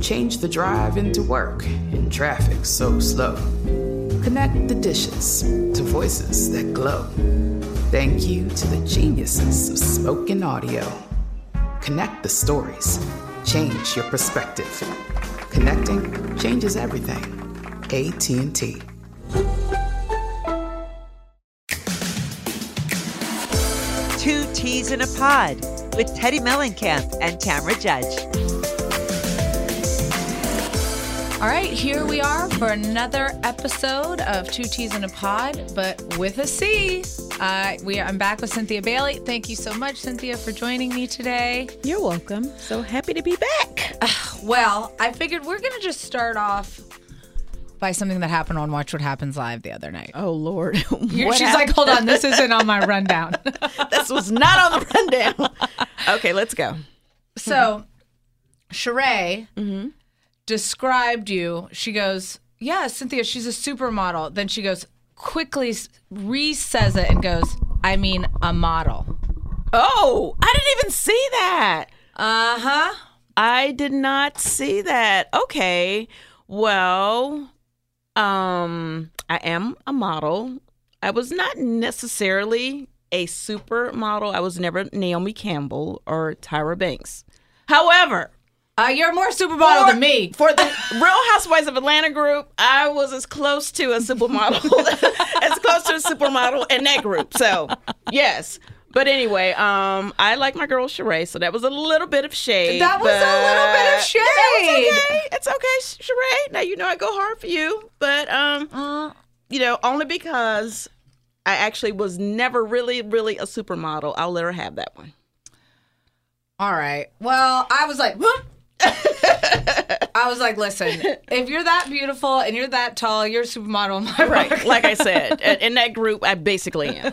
Change the drive into work in traffic so slow. Connect the dishes to voices that glow. Thank you to the geniuses of spoken audio. Connect the stories. Change your perspective. Connecting changes everything. AT&T. Two Teas in a Pod with Teddy Mellencamp and Tamra Judge. All right, here we are for another episode of Two Teas in a Pod, but with a C. Uh, we I'm back with Cynthia Bailey. Thank you so much, Cynthia, for joining me today. You're welcome. So happy to be back. Well, I figured we're gonna just start off by something that happened on Watch What Happens Live the other night. Oh Lord. You're- She's like, hold on, this isn't on my rundown. this was not on the rundown. okay, let's go. So, Sheree Mm-hmm. Described you. She goes, "Yeah, Cynthia, she's a supermodel." Then she goes, quickly re-says it and goes, "I mean, a model." Oh, I didn't even see that. Uh huh. I did not see that. Okay. Well, um, I am a model. I was not necessarily a supermodel. I was never Naomi Campbell or Tyra Banks. However, Uh, you're more supermodel for- than me. For the Real Housewives of Atlanta group, I was as close to a supermodel, as close to a supermodel in that group. So, yes. But anyway, um, I like my girl Sheree, so that was a little bit of shade. That was a little bit of shade. Okay. It's okay, Sheree. Now you know I go hard for you, but um, Uh. you know only because I actually was never really, really a supermodel. I'll let her have that one. All right. Well, I was like, "Huh?" I was like, listen, if you're that beautiful and you're that tall, you're a supermodel my Right, like I said, in that group, I basically am.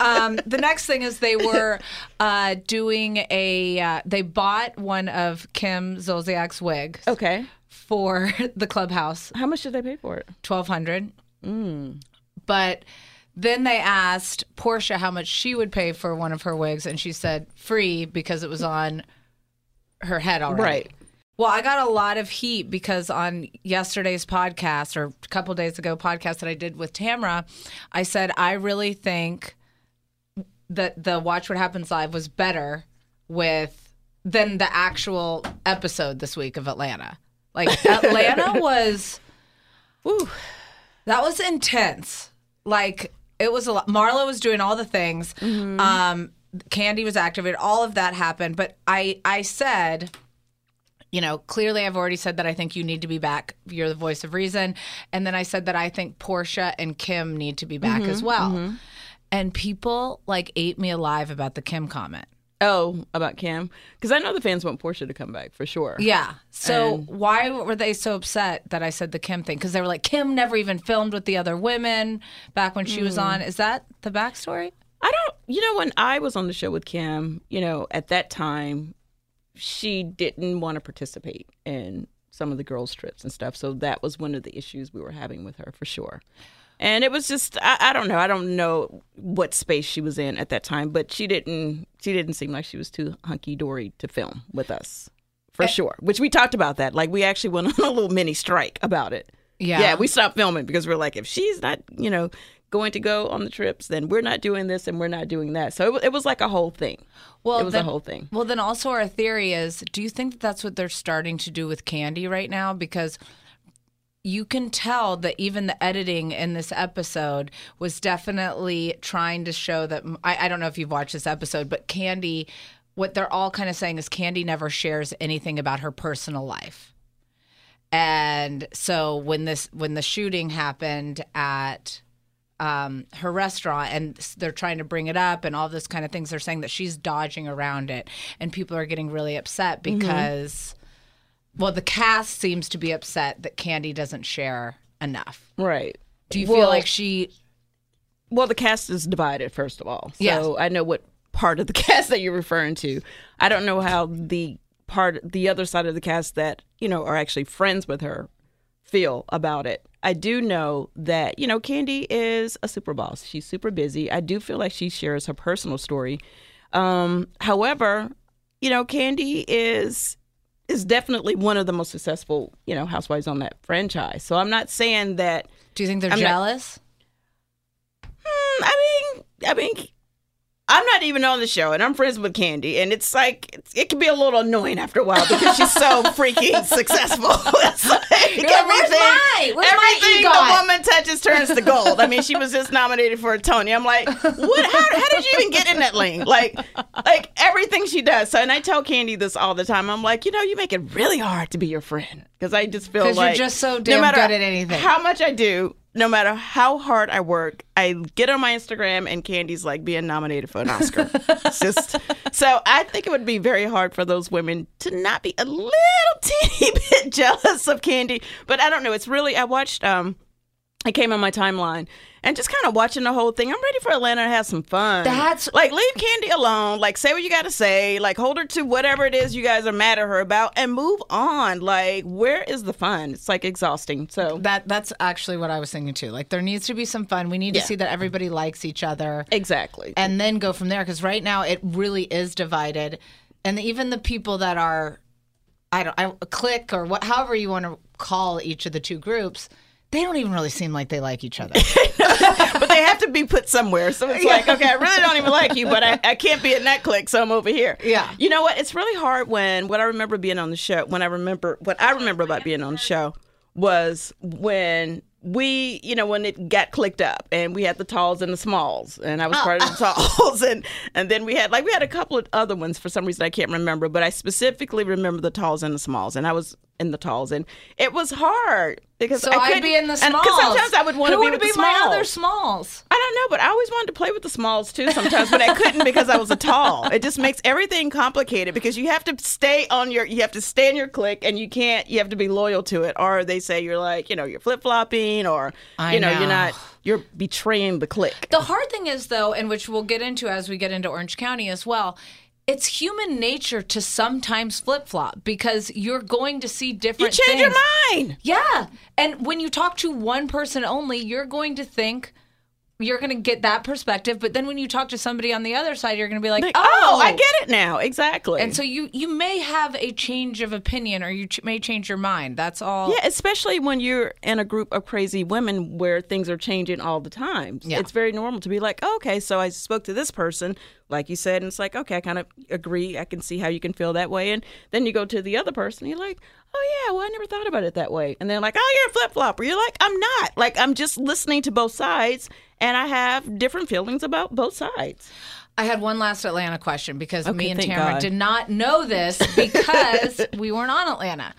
um, the next thing is they were uh, doing a. Uh, they bought one of Kim Zolciak's wigs Okay. for the clubhouse, How much did they pay for it? twelve hundred. Mm. But then they asked Porsha how much she would pay for one of her wigs, and she said free because it was on her head already. Right. Well, I got a lot of heat because on yesterday's podcast or a couple days ago podcast that I did with Tamra, I said I really think that the Watch What Happens Live was better with than the actual episode this week of Atlanta. Like Atlanta was Woo. that was intense. Like it was a lot. Marlo was doing all the things. Um, Kandi was activated. All of that happened. But I, I said, you know, clearly I've already said that I think you need to be back. You're the voice of reason. And then I said that I think Porsha and Kim need to be back as mm-hmm, well. Mm-hmm. And people like ate me alive about the Kim comment. Oh, about Kim? Because I know the fans want Porsha to come back for sure. Yeah. So And- why were they so upset that I said the Kim thing? Because they were like, Kim never even filmed with the other women back when she was hmm. on. Is that the backstory? I don't, you know, when I was on the show with Kim, you know, at that time, she didn't want to participate in some of the girls' trips and stuff. So that was one of the issues we were having with her for sure. And it was just I, I don't know I don't know what space she was in at that time, but she didn't she didn't seem like she was too hunky dory to film with us for eh. sure. Which we talked about that. Like we actually went on a little mini strike about it. Yeah. Yeah, we stopped filming because we're like, if she's not, you know, going to go on the trips, then we're not doing this and we're not doing that. So it, it was like a whole thing. Well, it was then, a whole thing. Well, then also our theory is: Do you think that that's what they're starting to do with Kandi right now? Because you can tell that even the editing in this episode was definitely trying to show that. I, I don't know if you've watched this episode, but Kandi, what they're all kind of saying is Kandi never shares anything about her personal life. And so when this when the shooting happened at um, her restaurant and they're trying to bring it up and all this kind of things. They're saying that she's dodging around it, and people are getting really upset because, well, the cast seems to be upset that Kandi doesn't share enough. Right. Do you feel like she? Well, the cast is divided, first of all. So Yes. I know what part of the cast that you're referring to. I don't know how the part, the other side of the cast that, you know, are actually friends with her feel about it. I do know that, you know, Kandi is a super boss. She's super busy. I do feel like she shares her personal story. Um, however, you know, Kandi is is definitely one of the most successful, you know, housewives on that franchise. So I'm not saying that Do you think they're I'm not- jealous? Mm, I mean, I mean, I'm not even on the show, and I'm friends with Kandi, and it's like it's, it can be a little annoying after a while because she's so freaking successful. It's like like, "Where's my- where's my everything the woman touches turns to gold. I mean, she was just nominated for a Tony. I'm like, what? How, how did you even get in that lane? Like, like everything she does. So, and I tell Kandi this all the time. I'm like, you know, you make it really hard to be your friend because I just feel like you're just so no damn matter good at anything. How much I do, no matter how hard I work, I get on my Instagram and Kandi's like being nominated for an Oscar. it's just so I think it would be very hard for those women to not be a little teeny bit jealous of Kandi. But I don't know. It's really I watched um it came on my timeline and just kind of watching the whole thing. I'm ready for Atlanta to have some fun. That's- like leave Kandi alone. Like say what you got to say. Like hold her to whatever it is you guys are mad at her about and move on. Like where is the fun? It's like exhausting. So That that's actually what I was thinking too. Like there needs to be some fun. We need to see that everybody likes each other. exactly. and then go from there because right now it really is divided and even the people that are i don't i click or what however you want to call each of the two groups they don't even really seem like they like each other but they have to be put somewhere. So it's like, okay, I really don't even like you, but I, I can't be at that clique, so I'm over here. Yeah. You know what? It's really hard when what I remember being on the show. When I remember what I remember about being on the show was when we, you know, when it got clicked up and we had the talls and the smalls, and I was part of the oh. talls, and and then we had like we had a couple of other ones for some reason I can't remember, but I specifically remember the talls and the smalls, and I was in the talls, and it was hard because so I i'd couldn't- be in the and- smalls 'cause sometimes I would want to be with the be my smalls. other smalls I don't know, but I always wanted to play with the smalls too sometimes, but I couldn't because I was a tall. It just makes everything complicated because you have to stay on your you have to stay in your clique and you can't you have to be loyal to it or they say you're like, you know, you're flip-flopping or I you know, know. you're not you're betraying the clique. The hard thing is, though, and which we'll get into as we get into Orange County as well, it's human nature to sometimes flip flop because you're going to see different. You change things. your mind. Yeah. And when you talk to one person only, you're going to think you're going to get that perspective, but then when you talk to somebody on the other side, you're going to be like, Like, "Oh, oh, I get it now. Exactly. And so you you may have a change of opinion or you ch- may change your mind. That's all. Yeah, especially when you're in a group of crazy women where things are changing all the time. Yeah. It's very normal to be like, oh, okay, so I spoke to this person, like you said, and it's like, okay, I kind of agree. I can see how you can feel that way. And then you go to the other person, you're like, oh, yeah, well, I never thought about it that way. And they're like, oh, you're a flip flopper. You're like, I'm not. Like, I'm just listening to both sides, and I have different feelings about both sides. I had one last Atlanta question because Okay, me and Tamara God. did not know this because we weren't on Atlanta.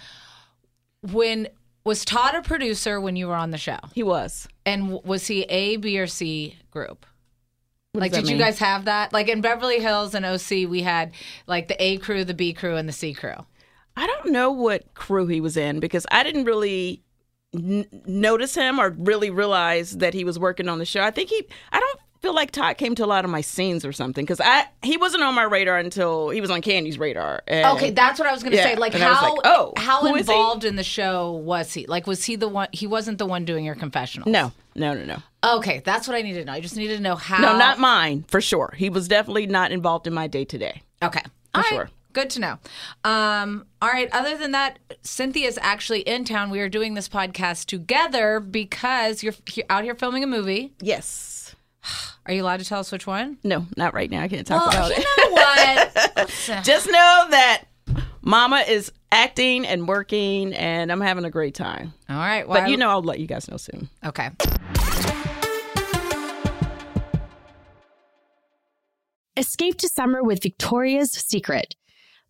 When was Todd a producer when you were on the show? He was. And was he A, B, or C group? What like, did that you guys have that? Like in Beverly Hills and OC, we had like the A crew, the B crew, and the C crew. I don't know what crew he was in because I didn't really n- notice him or really realize that he was working on the show. I think he, I don't feel like Todd came to a lot of my scenes or something because I he wasn't on my radar until he was on Kandi's radar. And Okay, that's what I was going to Yeah, say. Like and I was how like, oh, how who is he? involved in the show was he? Like was he the one? He wasn't the one doing your confessional. no, no, no, no, Okay, that's what I needed to know. I just needed to know how. no, not mine for sure. He was definitely not involved in my day to day. Okay. All right. Sure. Good to know. Um, all right. Other than that, Cynthia's actually in town. We are doing this podcast together because you're he- out here filming a movie. Yes. Are you allowed to tell us which one? No, not right now. I can't talk Well, about you it. know what? Just know that Mama is acting and working, and I'm having a great time. All right. Well, But you know, I'll let you guys know soon. Okay. Escape to summer with Victoria's Secret.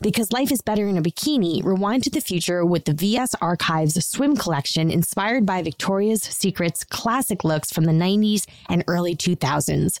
Because life is better in a bikini, rewind to the future with the VS Archives swim collection inspired by Victoria's Secret's classic looks from the 90s and early 2000s.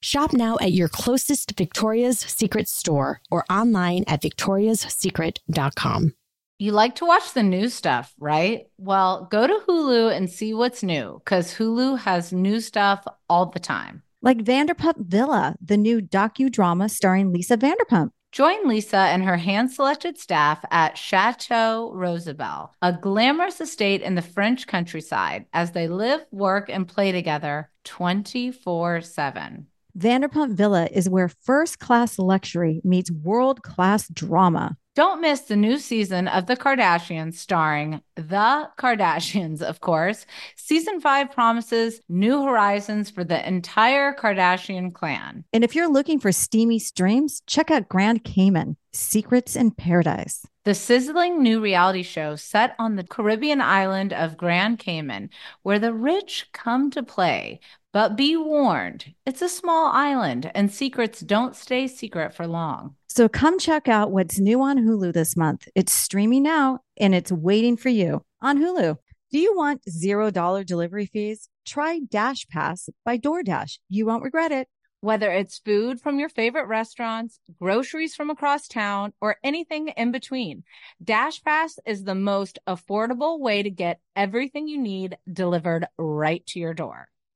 Shop now at your closest Victoria's Secret store or online at victoriassecret.com. You like to watch the new stuff, right? Well, go to Hulu and see what's new because Hulu has new stuff all the time. Like Vanderpump Villa, the new docudrama starring Lisa Vanderpump. Join Lisa and her hand selected staff at Chateau Rosabelle, a glamorous estate in the French countryside, as they live, work, and play together 24 7. Vanderpump Villa is where first class luxury meets world class drama. Don't miss the new season of The Kardashians, starring The Kardashians, of course. Season five promises new horizons for the entire Kardashian clan. And if you're looking for steamy streams, check out Grand Cayman Secrets in Paradise. The sizzling new reality show set on the Caribbean island of Grand Cayman, where the rich come to play. But be warned, it's a small island and secrets don't stay secret for long. So come check out what's new on Hulu this month. It's streaming now and it's waiting for you on Hulu. Do you want $0 delivery fees? Try Dash Pass by DoorDash. You won't regret it. Whether it's food from your favorite restaurants, groceries from across town, or anything in between, Dash Pass is the most affordable way to get everything you need delivered right to your door.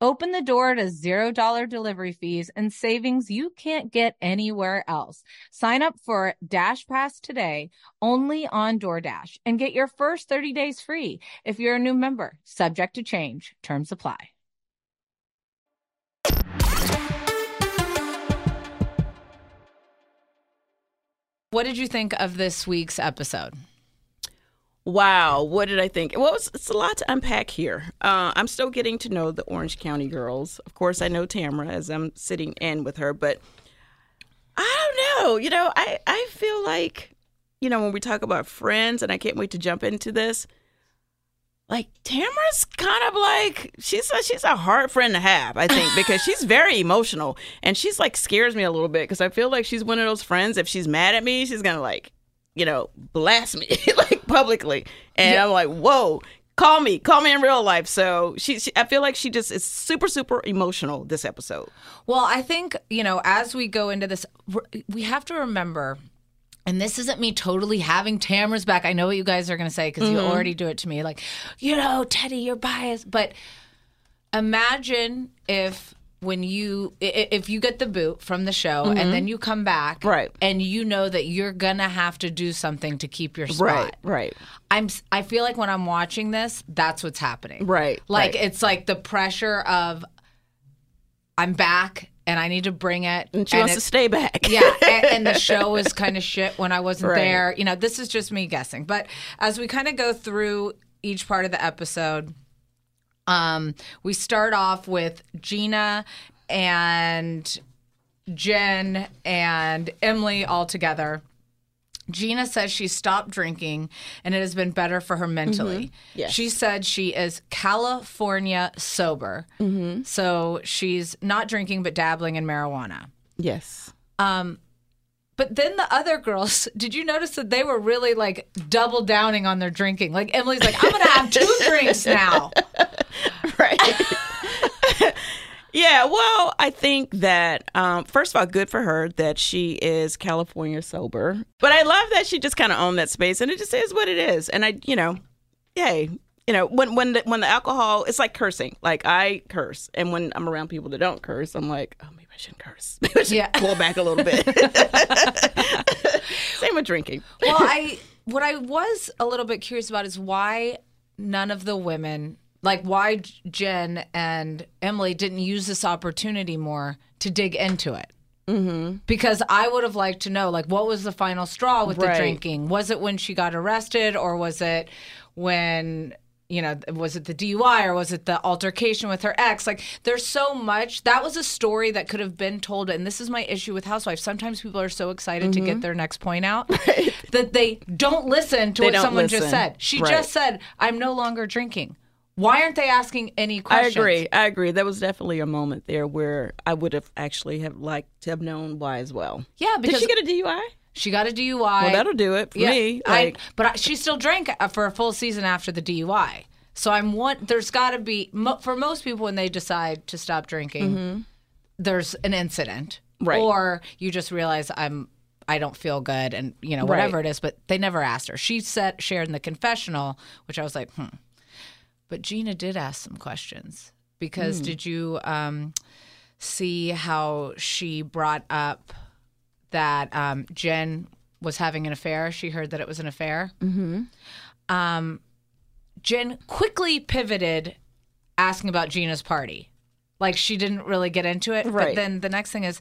Open the door to $0 delivery fees and savings you can't get anywhere else. Sign up for Dash Pass today only on DoorDash and get your first 30 days free if you're a new member. Subject to change. Terms apply. What did you think of this week's episode? Wow, what did I think? Well, it's, it's a lot to unpack here. Uh, I'm still getting to know the Orange County girls. Of course, I know Tamara as I'm sitting in with her, but I don't know. You know, I, I feel like, you know, when we talk about friends, and I can't wait to jump into this, like Tamara's kind of like she's a, she's a hard friend to have, I think, because she's very emotional and she's like scares me a little bit because I feel like she's one of those friends. If she's mad at me, she's gonna like, you know, blast me like publicly, and I'm like, whoa, call me, call me in real life. So she, she, I feel like she just is super super emotional this episode. Well, I think, you know, as we go into this, we have to remember, and this isn't me totally having Tamara's back. I know what you guys are going to say because you mm-hmm. already do it to me. Like, you know, Teddy, you're biased. But imagine if when you if you get the boot from the show and then you come back Mm-hmm. Right. and you know that you're gonna have to do something to keep your spot Right, right. i'm i feel like when i'm watching this that's what's happening Right, like right. it's like the pressure of i'm back and i need to bring it And she wants to stay back. yeah, and, and the show was kind of shit when I wasn't Right. there. You know, this is just me guessing. But as we kind of go through each part of the episode, um, we start off with Gina and Jen and Emily all together. Gina says she stopped drinking and it has been better for her mentally. Yes. She said she is California sober. So she's not drinking but dabbling in marijuana. Yes. Um, but then the other girls, did you notice that they were really like double downing on their drinking? Like Emily's like, I'm gonna have two drinks now. Right. yeah, well, I think that um, first of all, good for her that she is California sober. But I love that she just kind of owned that space, and it just is what it is. And I, you know, hey, you know, when when the, when the alcohol, it's like cursing. Like I curse, and when I'm around people that don't curse, I'm like, oh, maybe I shouldn't curse. Maybe I should Yeah. pull back a little bit. Same with drinking. Well, I what I was a little bit curious about is why none of the women, like why Jen and Emily, didn't use this opportunity more to dig into it. Mm-hmm. Because I would have liked to know, like, what was the final straw with the drinking? Was it when she got arrested, or was it when you know, was it the DUI or was it the altercation with her ex? Like, there's so much. That was a story that could have been told. And this is my issue with Housewives. Sometimes people are so excited to get their next point out that they don't listen to They what someone just said. She Right. just said, I'm no longer drinking. Why aren't they asking any questions? I agree. I agree. There was definitely a moment there where I would have actually have liked to have known why as well. Yeah, because Did she get a DUI? she got a DUI. Well, that'll do it for Yeah, me. I- but I, she still drank uh, for a full season after the DUI. So I'm one. There's got to be mo- for most people when they decide to stop drinking, there's an incident, Mm-hmm. Right. Or you just realize I'm. I don't feel good, and you know Right. whatever it is. But they never asked her. She said shared in the confessional, which I was like, hmm. But Gina did ask some questions because did you um, see how she brought up that um, Jen was having an affair? She heard that it was an affair. Mm-hmm. Um, Jen quickly pivoted, asking about Gina's party. Like she didn't really get into it. But Right. then the next thing is,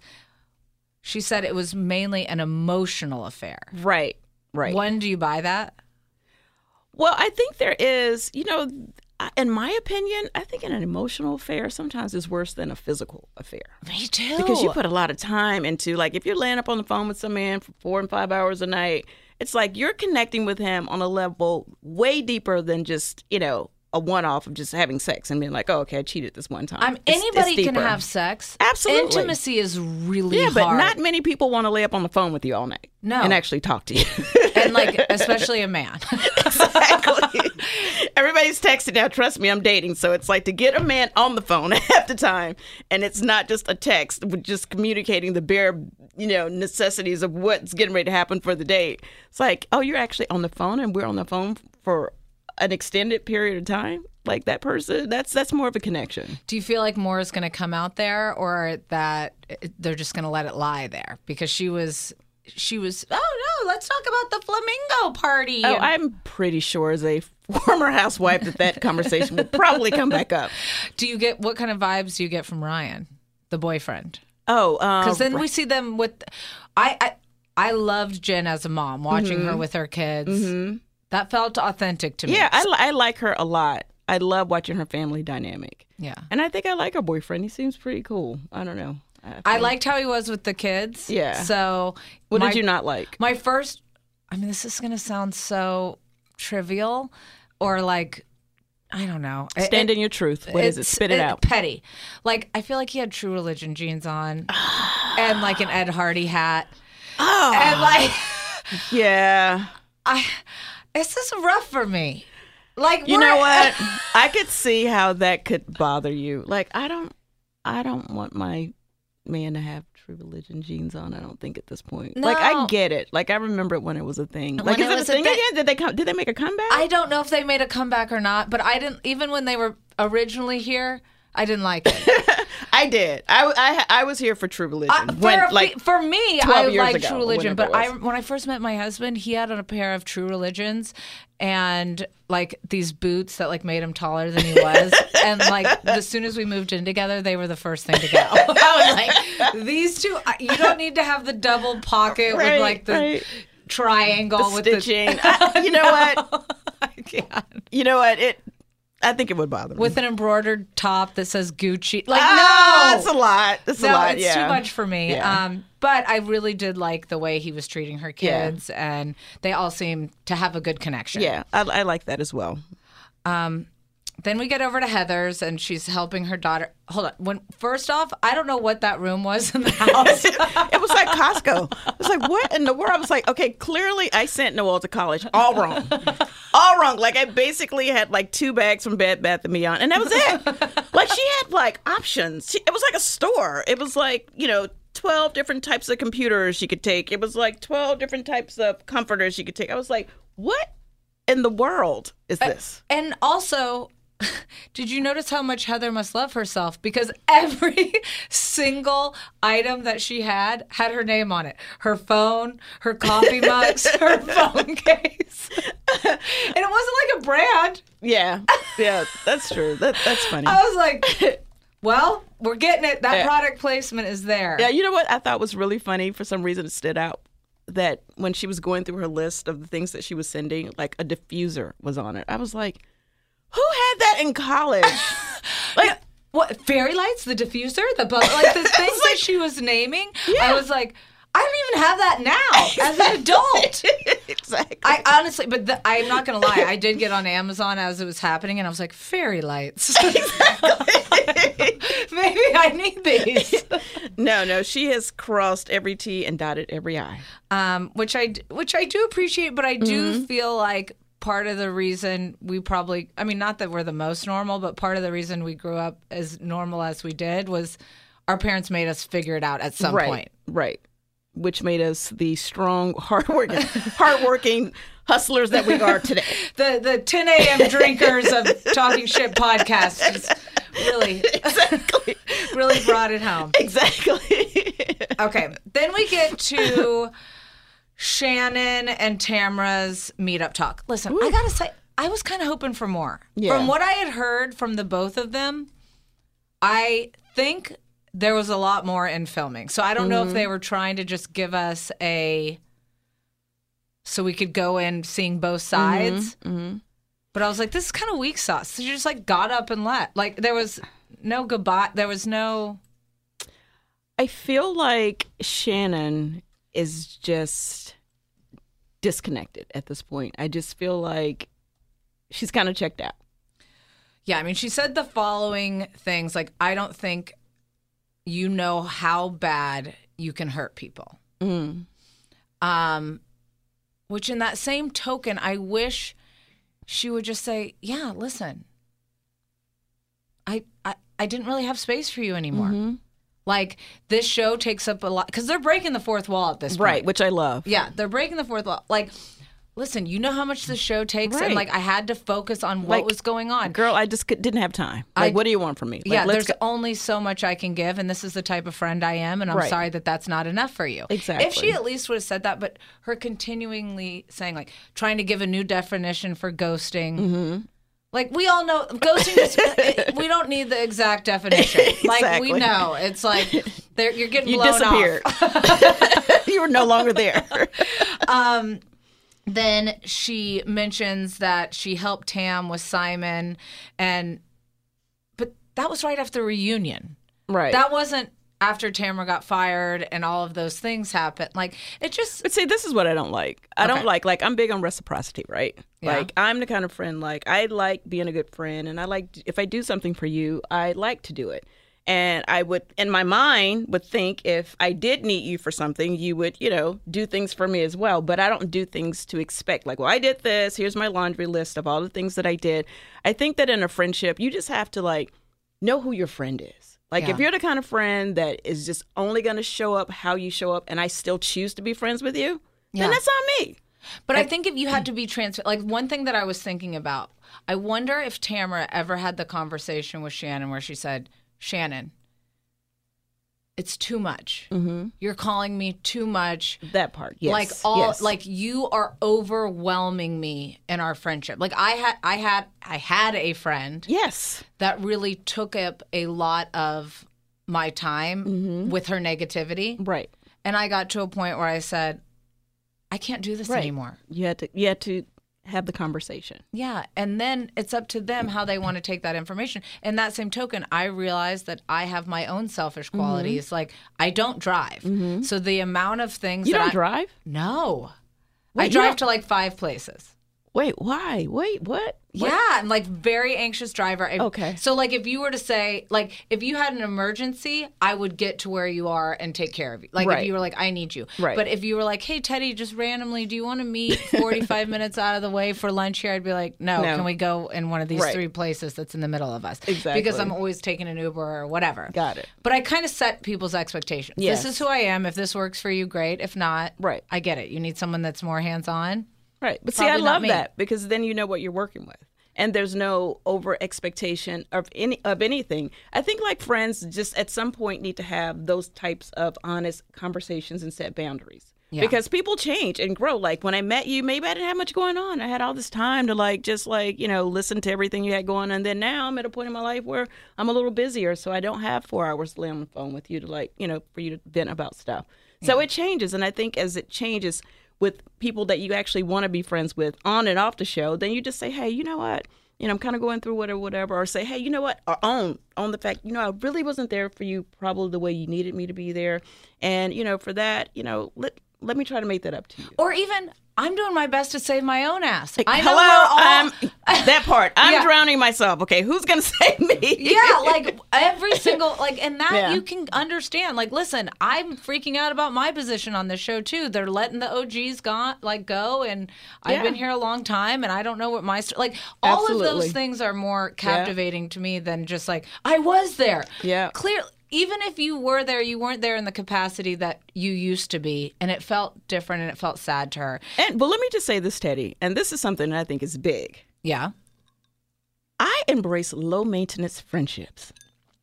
she said it was mainly an emotional affair. right, right. When do you buy that? Well, I think there is, you know, in my opinion, I think in an emotional affair sometimes is worse than a physical affair. Me too. Because you put a lot of time into, like, if you're laying up on the phone with some man for four and five hours a night, it's like you're connecting with him on a level way deeper than just, you know, a one off of just having sex and being like, oh, okay, I cheated this one time. I'm, It's- it's anybody can have sex. Absolutely. Intimacy is really Yeah, but hard. not many people want to lay up on the phone with you all night. No. And actually talk to you. and like especially a man. exactly. Everybody's texting now. Trust me, I'm dating. So it's like to get a man on the phone half the time. And it's not just a text, just communicating the bare, you know, necessities of what's getting ready to happen for the date. It's like, oh, you're actually on the phone and we're on the phone for an extended period of time. Like that person, that's that's more of a connection. Do you feel like more is going to come out there, or that they're just going to let it lie there? Because she was, she was. Oh no, let's talk about the flamingo party. Oh, I'm pretty sure as a former housewife that that conversation will probably come back up. do you get what kind of vibes do you get from Ryan, the boyfriend? Oh, Because um, then we see them with. I I, I loved Jen as a mom, watching her with her kids. That felt authentic to me. Yeah, I, I like her a lot. I love watching her family dynamic. yeah. And I think I like her boyfriend. He seems pretty cool. I don't know. I, I liked how he was with the kids. Yeah. So what my- did you not like? My first, I mean, this is going to sound so trivial or like, I don't know. Stand it- in your truth. What is it? Spit it out. Petty. Like, I feel like he had true religion jeans on and like an Ed Hardy hat. Oh, And like, yeah. I, this is rough for me. Like, You know what? I could see how that could bother you. Like, I don't, I don't want my man to have true religion jeans on. I don't think at this point. Like, I get it. Like, I remember it when it was a thing. Like, is it it, was a thing- again? Did they come? Did they make a comeback? I don't know if they made a comeback or not, but I didn't, even when they were originally here, I didn't like it. I did. I, I I was here for True Religion. Uh, for, when, a like for me, I like True Religion, but I when I first met my husband, he had on a pair of True Religions and like these boots that like made him taller than he was, and like as soon as we moved in together, they were the first thing to go. I was like, these two, you don't need to have the double pocket with like the right. triangle the with stitching. I- you know what? I can't. You know what? It. I think it would bother me. With an embroidered top that says Gucci, like ah, no, that's a lot. That's no, a lot. it's yeah. too much for me. Yeah. Um, but I really did like the way he was treating her Yeah. kids, and they all seem to have a good connection. Yeah, I, I like that as well. Um, then we get over to Heather's, and she's helping her daughter. Hold on. When first off, I don't know what that room was in the house. It was like Costco. I was like, what in the world? I was like, okay, clearly I sent Noelle to college. All wrong. All wrong. Like I basically had like two bags from Bed Bath and Beyond, and that was it. like she had like options. She, it was like a store. It was like you know. 12 different types of computers she could take. It was like 12 different types of comforters she could take. I was like, what in the world is this? and also, did you notice how much Heather must love herself? Because every single item that she had had her name on it her phone, her coffee mugs, her phone case. and it wasn't like a brand. Yeah. Yeah, that's true. That, that's funny. I was like, well, we're getting it. That Yeah. product placement is there. Yeah, you know what I thought was really funny for some reason it stood out that when she was going through her list of the things that she was sending, like a diffuser was on it. I was like, who had that in college? like What fairy lights? The diffuser, the bu- like the things that she was naming. I was like, I don't even have that now as an adult. exactly. I honestly, but the, I'm not gonna lie. I did get on Amazon as it was happening, and I was like, fairy lights. Maybe I need these. no, no, she has crossed every T and dotted every I. um, which I which I do appreciate, but I do Mm-hmm. feel like part of the reason we probably I mean not that we're the most normal, but part of the reason we grew up as normal as we did was our parents made us figure it out at some right, point. right. Which made us the strong, hardworking, hardworking hustlers that we are today. The the 10 a.m. drinkers of Talking Shit podcast really Exactly. really brought it home. exactly. Okay, then we get to Shannon and Tamra's meetup talk. Listen, I gotta say, I was kind of hoping for more. Yeah. From what I had heard from the both of them, I think there was a lot more in filming. So I don't know if they mm. were trying to just give us a so we could go in seeing both mm-hmm, sides. Mm-hmm. But I was like, this is kind of weak sauce. So you just like got up and left. Like there was no goodbye. There was no. I feel like Shannon is just disconnected at this point. I just feel like she's kind of checked out. Yeah, I mean, she said the following things like, I don't think you know how bad you can hurt people. Mm. Um, which, in that same token, I wish she would just say, Yeah, listen, I, I, I didn't really have space for you anymore. Mm-hmm. Like, this show takes up a lot because they're breaking the fourth wall at this point. Right, which I love. Yeah, they're breaking the fourth wall. Like, listen, you know how much the show takes, and like I had to focus on what Like, was going on. Girl, I just could, didn't have time. Like, I- what do you want from me? Like, yeah, there's go- only so much I can give, and this is the type of friend I am, and I'm Right. sorry that that's not enough for you. Exactly. If she at least would have said that, but her continuingly saying like trying to give a new definition for ghosting. Mm-hmm. Like we all know, ghosting. Is, we don't need the exact definition. Like we know, it's like you're getting you disappeared. off. you were no longer there. Um, then she mentions that she helped Tam with Simon, and but that was right after the reunion. right. That wasn't after Tamara got fired and all of those things happened. Like it just But see, this is what I don't like. I Okay. don't like like I'm big on reciprocity, right? Yeah. Like I'm the kind of friend like I like being a good friend, and I like if I do something for you, I like to do it. And I would, in my mind, would think if I did need you for something, you would, you know, do things for me as well. But I don't do things to expect. Like, well, I did this. Here's my laundry list of all the things that I did. I think that in a friendship, you just have to like know who your friend is. Like if you're the kind of friend that is just only going to show up how you show up and I still choose to be friends with you, Yeah. then that's on me. But I think if you had to be transparent, like one thing that I was thinking about, I wonder if Tamara ever had the conversation with Shannon where she said, Shannon, it's too much. Mm-hmm. You're calling me too much. That part, yes. Like all yes. like you are overwhelming me in our friendship. Like I had I had I had a friend yes, that really took up a lot of my time with her negativity. right, And I got to a point where I said, I can't do this Right. anymore. you had to you had to have the conversation. Yeah. And then it's up to them how they want to take that information. And that same token, I realize that I have my own selfish Mm-hmm. qualities. Like I don't drive. So the amount of things You that don't I, drive? No. Wait, I drive to like five places. Wait, why? Wait, what? What? Yeah, I'm like very anxious driver. I- Okay. So like if you were to say like if you had an emergency, I would get to where you are and take care of you. Like if you were like I need you. Right. But if you were like, "Hey Teddy, just randomly, do you want to meet 45 minutes out of the way for lunch here?" I'd be like, "No, No. can we go in one of these Right. three places that's in the middle of us?" Exactly. Because I'm always taking an Uber or whatever. Got it. But I kind of set people's expectations. Yes. This is who I am. If this works for you, great. If not, Right. I get it. You need someone that's more hands-on. Right. But see, I love that because then you know what you're working with. And there's no over expectation of any of anything. I think like friends just at some point need to have those types of honest conversations and set boundaries. Yeah. Because people change and grow. Like when I met you, maybe I didn't have much going on. I had all this time to like just like, you know, listen to everything you had going on. And then now I'm at a point in my life where I'm a little busier, so I don't have four hours to lay on the phone with you to like, you know, for you to vent about stuff. So it changes. And I think as it changes with people that you actually want to be friends with on and off the show, then you just say, Hey, you know what? You know, I'm kind of going through whatever, whatever, or say, hey, you know what, or own, own the fact, you know, I really wasn't there for you probably the way you needed me to be there, and you know, for that, you know, let let me try to make that up to you. Or even I'm doing my best to save my own ass. I know Hello, all I'm that part. I'm Yeah. drowning myself. Okay, who's gonna save me? yeah, like every single like, and that Yeah. you can understand. Like, listen, I'm freaking out about my position on this show too. They're letting the OGs go, like go, and I've been here a long time, and I don't know what my st- like. All of those things are more captivating to me than just like I was there. Yeah. clear. Even if you were there, you weren't there in the capacity that you used to be, and it felt different, and it felt sad to her. And but let me just say this, Teddy, and this is something that I think is big. Yeah. I embrace low maintenance friendships.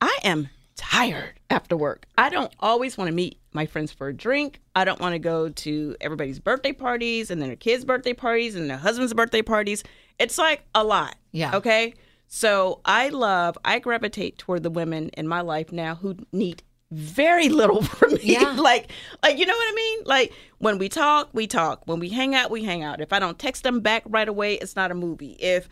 I am tired after work. I don't always want to meet my friends for a drink. I don't want to go to everybody's birthday parties and then their kids' birthday parties and their husband's birthday parties. It's like a lot. Yeah. Okay. So I love, I gravitate toward the women in my life now who need very little from me. Yeah. like, like you know what I mean? Like when we talk, we talk. When we hang out, we hang out. If I don't text them back right away, it's not a movie. If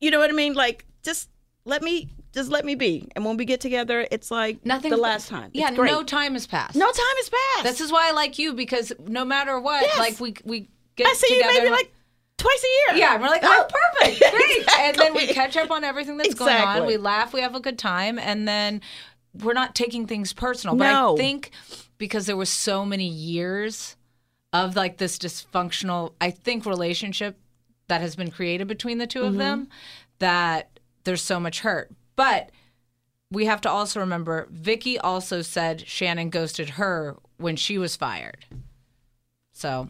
you know what I mean? Like just let me just let me be. And when we get together, it's like Nothing. the last time. Yeah, no time has passed. no time has passed. This is why I like you because no matter what, Yes. like we we get I see together. you maybe like twice a year. yeah, and we're like, oh, perfect, great, and then we catch up on everything that's going on. We laugh, we have a good time, and then we're not taking things personal. But No. I think because there was so many years of like this dysfunctional, I think relationship that has been created between the 2 Mm-hmm. of them that there's so much hurt, but. We have to also remember Vicki also said Shannon ghosted her when she was fired. So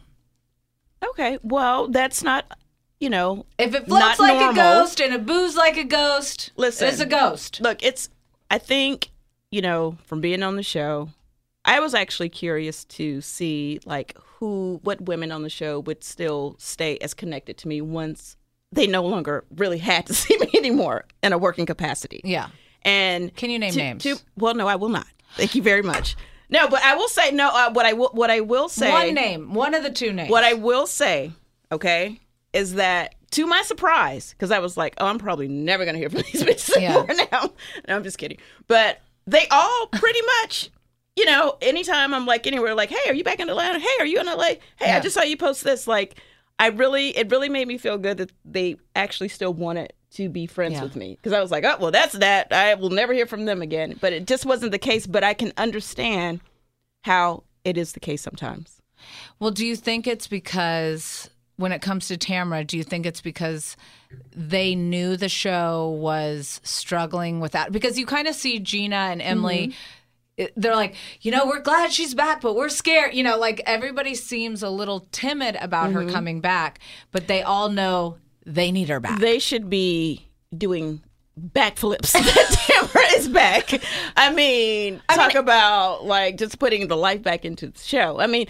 Okay. Well, that's not, you know, if it floats Not like a ghost and it boos like a ghost, Listen. it's a ghost. Look, it's. I think you know from being on the show, I was actually curious to see like who, what women on the show would still stay as connected to me once they no longer really had to see me anymore in a working capacity. Yeah. And Can you name to- names? to- well, no, I will not. Thank you very much. No, but I will say no. Uh, what I will, what I will say, One name, one of the two names. what I will say, okay, is that to my surprise, because I was like, oh, I'm probably never going to hear from these bitches Yeah. anymore now. No, I'm just kidding. But they all pretty much, you know, anytime I'm like anywhere, like, hey, are you back in Atlanta? Hey, are you in LA? Hey, Yeah. I just saw you post this. Like, I really, it really made me feel good that they actually still wanted to be friends Yeah. with me. Because I was like, oh, well, that's that. I will never hear from them again. But it just wasn't the case. But I can understand how it is the case sometimes. well, do you think it's because when it comes to Tamara, do you think it's because they knew the show was struggling with that? Because you kind of see Gina and Emily. Mm-hmm. It- they're like, you know, we're glad she's back, but we're scared. You know, like everybody seems a little timid about Mm-hmm. her coming back, but they all know they need her back. They should be doing backflips. that Tamara is back. I mean, talk about like just putting the life back into the show. I mean,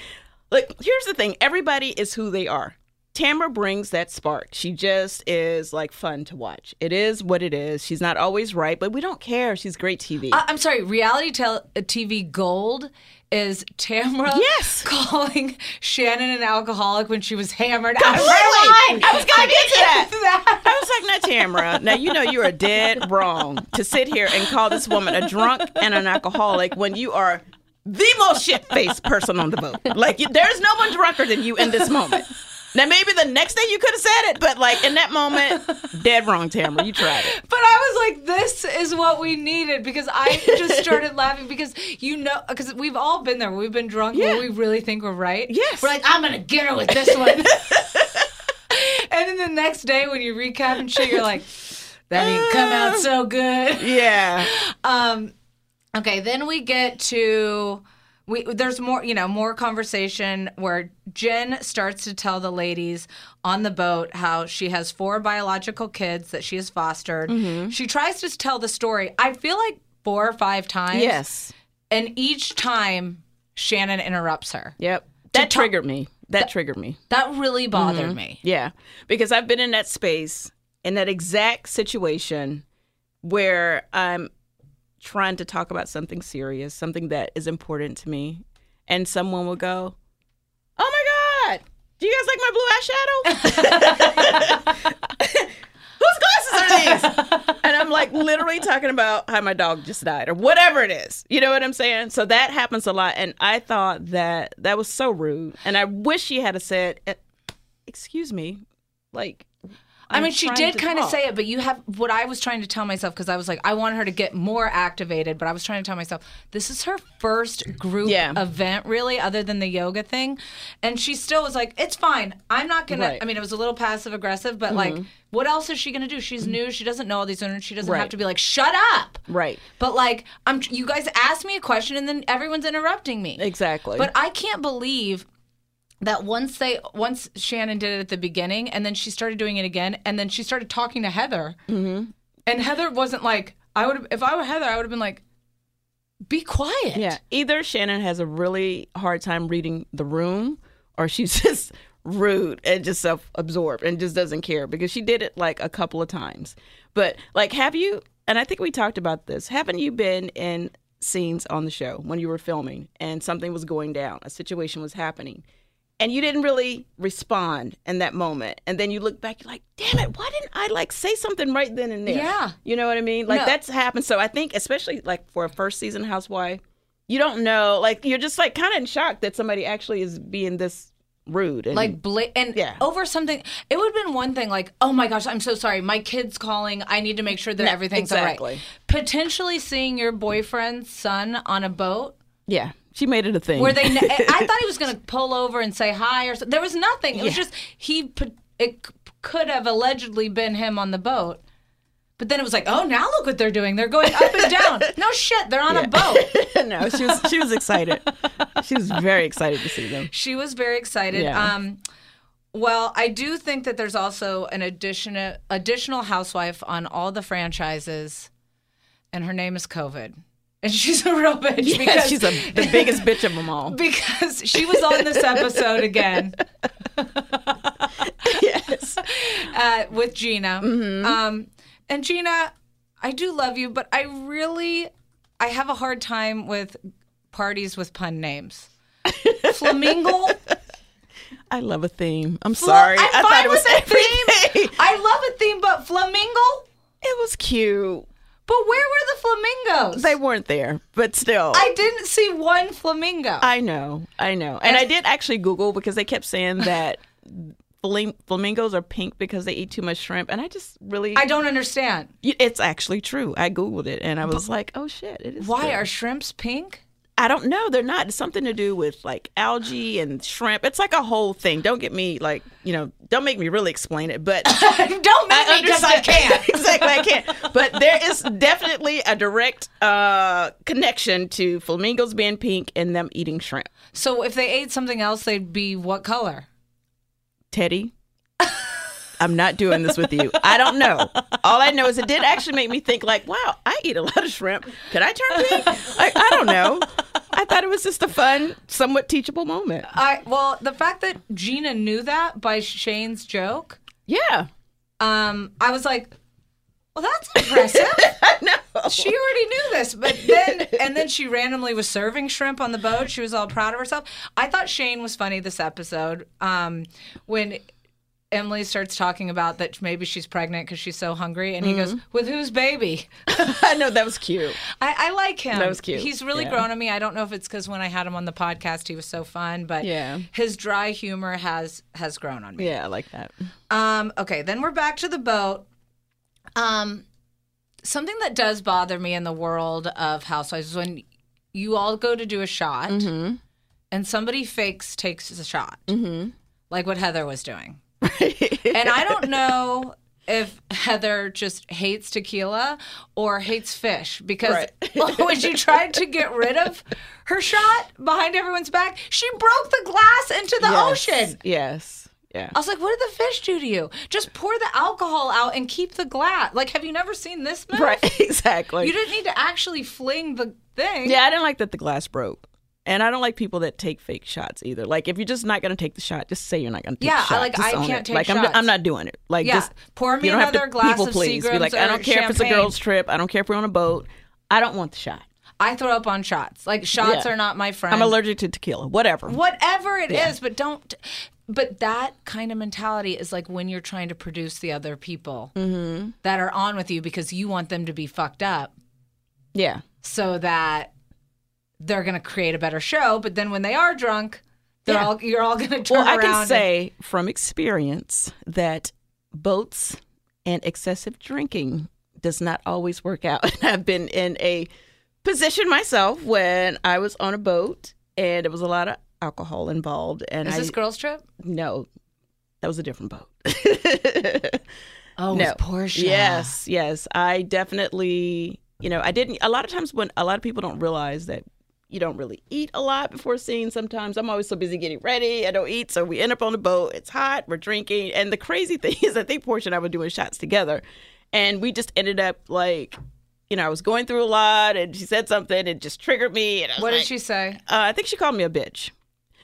like here's the thing: everybody is who they are. Tamara brings that spark. She just is like fun to watch. It is what it is. She's not always right, but we don't care. She's great TV. I- I'm sorry, reality tel- uh, TV gold is Tamara Yes. calling Shannon an alcoholic when she was hammered. Completely. I I was gonna get to that. I was like, now, Tamara, now you know you are dead wrong to sit here and call this woman a drunk and an alcoholic when you are the most shit faced person on the boat. Like, you, there's no one drunker than you in this moment. Now, maybe the next day you could have said it, but like in that moment, dead wrong, Tamra. You tried it. But I was like, this is what we needed because I just started laughing because you know, because we've all been there. We've been drunk Yeah. we really think we're right. Yes. We're like, I'm going to get her with this one. and then the next day when you recap and shit, you're like, that didn't come out so good. Yeah. Um, okay, then we get to we there's more you know more conversation where Jen starts to tell the ladies on the boat how she has four biological kids that she has fostered. Mm-hmm. She tries to tell the story. I feel like four or five times. Yes. and each time Shannon interrupts her. Yep. That triggered me. That triggered me. That really bothered Mm-hmm. me. Yeah, because I've been in that space, in that exact situation where I'm trying to talk about something serious, something that is important to me, and someone will go, "Oh my god, do you guys like my blue eyeshadow? Whose glasses are these?" and I'm like literally talking about how my dog just died or whatever it is. You know what I'm saying? So that happens a lot, and I thought that that was so rude, and I wish she had said, "Eh, "Excuse me," like. I mean, she did to kind of say it, but you have what I was trying to tell myself because I was like, I want her to get more activated, but I was trying to tell myself this is her first group Yeah. event, really, other than the yoga thing, and she still was like, it's fine. I'm not gonna. Right. Mm-hmm. I mean, it was a little passive aggressive, but like, what else is she gonna do? She's new. She doesn't know all these owners. She doesn't have to be like, shut up. Right. But like, I'm. You guys asked me a question, and then everyone's interrupting me. Exactly. But I can't believe that once they once Shannon did it at the beginning and then she started doing it again and then she started talking to Heather. Mm-hmm. And Heather wasn't like I would if I were Heather I would have been like be quiet. Yeah. Either Shannon has a really hard time reading the room or she's just rude and just self absorbed and just doesn't care because she did it like a couple of times. But like have you and I think we talked about this, haven't you been in scenes on the show when you were filming and something was going down, a situation was happening, and you didn't really respond in that moment. And then you look back, you're like, damn it, why didn't I like say something right then and there? Yeah. You know what I mean? Like No. that's happened. So I think especially like for a first season housewife, you don't know, like you're just like kind of in shock that somebody actually is being this rude. And, Like bla- and Yeah. over something it would have been one thing like oh my gosh I'm so sorry my kid's calling I need to make sure that No, everything's all right. Potentially seeing your boyfriend's son on a boat yeah, she made it a thing. Were they i thought he was going to pull over and say hi or something there was nothing it was Yeah. just he it could have allegedly been him on the boat but then it was like oh now look what they're doing they're going up and down no shit they're on a boat no, she was she was excited. she was very excited to see them. she was very excited Yeah. um well i do think that there's also an additional additional housewife on all the franchises and her name is covid and she's a real bitch because she's a, the biggest bitch of them all. because she was on this episode again yes. uh, with Gina. Mm-hmm. Um, and Gina, I do love you, but I really, I have a hard time with parties with pun names. Flamingo. I love a theme. I'm Fla- sorry. I'm I thought it was a theme. I love a theme, but flamingo. It was cute. But where were the flamingos? They weren't there, but still. I didn't see one flamingo. I know, I know, and I did actually Google because they kept saying that flam- flamingos are pink because they eat too much shrimp, and I just really, I don't understand. It's actually true. I googled it, and I was like, oh shit, it is. Why true. are shrimps pink? I don't know. They're not. It's something to do with like algae and shrimp. It's like a whole thing. Don't get me like you know. Don't make me really explain it. But Don't make me because I can't. exactly, I can't. But there is definitely a direct uh, connection to flamingos being pink and them eating shrimp. So if they ate something else, they'd be what color? Teddi, I'm not doing this with you. I don't know. All I know is it did actually make me think like, wow, I eat a lot of shrimp. Could I turn pink? I, I don't know. I thought it was just a fun, somewhat teachable moment. I well, the fact that Gina knew that by Shane's joke, Yeah. um, I was like, well, that's impressive. I know. she already knew this, but then and then she randomly was serving shrimp on the boat. She was all proud of herself. I thought Shane was funny this episode um, when Emily starts talking about that maybe she's pregnant because she's so hungry, and he goes, "With whose baby?" I know that was cute. I, I like him. That was cute. He's really Yeah. grown on me. I don't know if it's because when I had him on the podcast, he was so fun, but Yeah. his dry humor has has grown on me. Yeah, I like that. Um, okay, then we're back to the boat. Um, something that does bother me in the world of housewives is when you all go to do a shot Mm-hmm. and somebody fakes takes a shot, mm-hmm. like what Heather was doing. and I don't know if Heather just hates tequila or hates fish because when she tried to get rid of her shot behind everyone's back, she broke the glass into the Yes. ocean. Yes. Yeah. I was like, what did the fish do to you? Just pour the alcohol out and keep the glass. Like, have you never seen this move? Right. Exactly. You didn't need to actually fling the thing. Yeah, I didn't like that the glass broke. And I don't like people that take fake shots either. Like, if you're just not going to take the shot, just say you're not going to take Yeah, the shot. Yeah, I- like, Just I can't it. take like, I'm, shots. I'm not doing it. Like, Yeah, just pour me you don't have another to glass people of please. Be like, I don't care if it's a girl's trip. I don't care if we're on a boat. I don't want the shot. I throw up on shots. Like, shots Yeah. are not my friend. I'm allergic to tequila. Whatever. Whatever it is, but don't. But that kind of mentality is like when you're trying to produce the other people Mm-hmm. that are on with you because you want them to be fucked up Yeah. so that they're going to create a better show. But then when they are drunk, they're Yeah. all you're all going to turn Well, I can and- say from experience that boats and excessive drinking does not always work out. And I've been in a position myself when I was on a boat and it was a lot of alcohol involved. And is I this girls' trip? no, that was a different boat. Oh, no. Porsha. Yes, yes. I definitely, you know, I didn't. A lot of times when a lot of people don't realize that you don't really eat a lot before scene. Sometimes I'm always so busy getting ready, I don't eat. So we end up on the boat. It's hot. We're drinking, and the crazy thing is, I think Porsha and I were doing shots together, and we just ended up like. You know, I was going through a lot, and she said something, and just triggered me. And What did she say? Uh, I think she called me a bitch,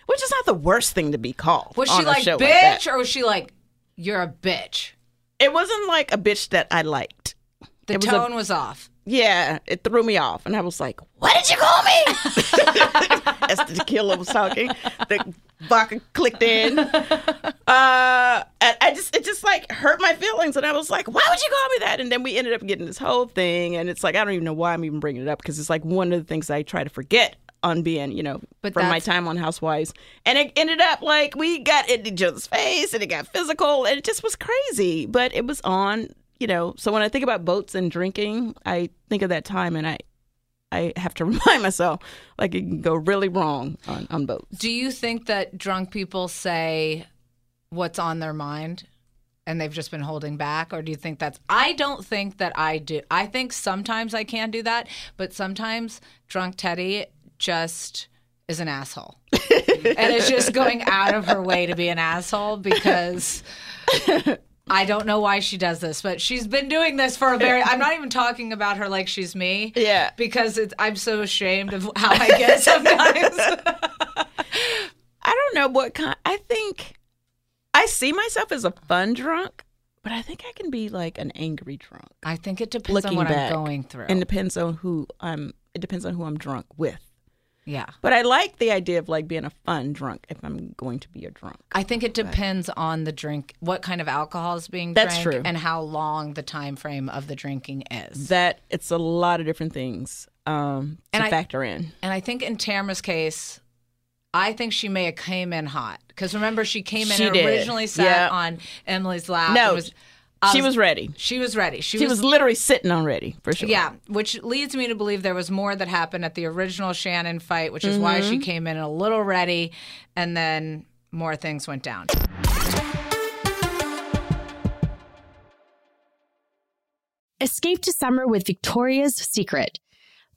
which is not the worst thing to be called. Was she like bitch that. or was she like you're a bitch? It wasn't like a bitch that I liked. The It was a- tone was off. Yeah, it threw me off, and I was like, "What did you call me?" As the tequila was talking, the vodka clicked in. Uh, and I just it just like hurt my feelings, and I was like, "Why would you call me that?" And then we ended up getting this whole thing, and it's like I don't even know why I'm even bringing it up because it's like one of the things I try to forget on being, you know, But from my time on Housewives, and it ended up like we got in each other's face, and it got physical, and it just was crazy. But it was on you know, so when I think about boats and drinking, I think of that time and I I have to remind myself like it can go really wrong on, on boats. Do you think that drunk people say what's on their mind and they've just been holding back or do you think that's I don't think that I do. I think sometimes I can do that, but sometimes drunk Teddi just is an asshole. and it's just going out of her way to be an asshole because I don't know why she does this, but she's been doing this for a very. I'm not even talking about her like she's me. Yeah. Because it's, I'm so ashamed of how I get sometimes. I don't know what kind I think I see myself as a fun drunk, but I think I can be like an angry drunk. I think it depends Looking on what back. I'm going through. And depends on who I'm it depends on who I'm drunk with. Yeah. But I like the idea of like being a fun drunk if I'm going to be a drunk. I think it depends on the drink, what kind of alcohol is being That's drank, true. and how long the time frame of the drinking is. That it's a lot of different things um to And I- factor in. And I think in Tamra's case, I think she may have came in hot because remember she came in She and originally sat Yeah. on Emily's lap. No, and was, she was ready. She was ready. She, She was literally sitting on ready for sure. Yeah, which leads me to believe there was more that happened at the original Shannon fight, which is why she mm-hmm. came in a little ready, and then more things went down. Escape to summer with Victoria's Secret.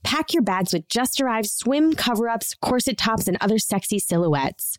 Pack your bags with just arrived swim cover ups, corset tops, and other sexy silhouettes.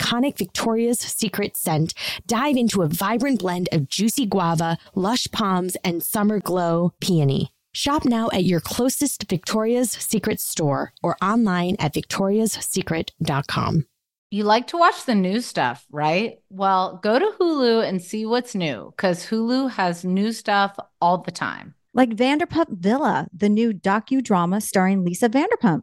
iconic Victoria's Secret scent. Dive into a vibrant blend of juicy guava, lush palms, and summer glow peony. Shop now at your closest Victoria's Secret store or online at victoriassecret.com. You like to watch the new stuff, right? Well, go to Hulu and see what's new because Hulu has new stuff all the time. Like Vanderpump Villa, the new docudrama starring Lisa Vanderpump.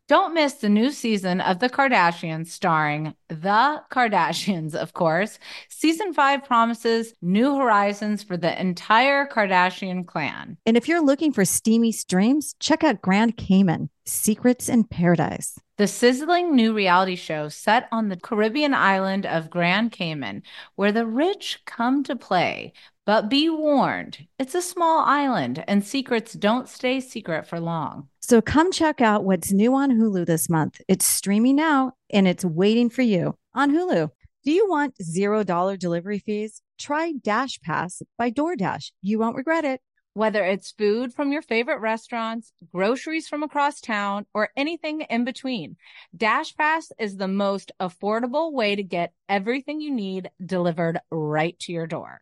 Don't miss the new season of The Kardashians, starring The Kardashians, of course. Season 5 promises new horizons for the entire Kardashian clan. And if you're looking for steamy streams, check out Grand Cayman Secrets in Paradise. The sizzling new reality show set on the Caribbean island of Grand Cayman, where the rich come to play. But be warned, it's a small island and secrets don't stay secret for long. So come check out what's new on Hulu this month. It's streaming now and it's waiting for you on Hulu. Do you want $0 delivery fees? Try Dash Pass by DoorDash. You won't regret it. Whether it's food from your favorite restaurants, groceries from across town, or anything in between, Dash Pass is the most affordable way to get everything you need delivered right to your door.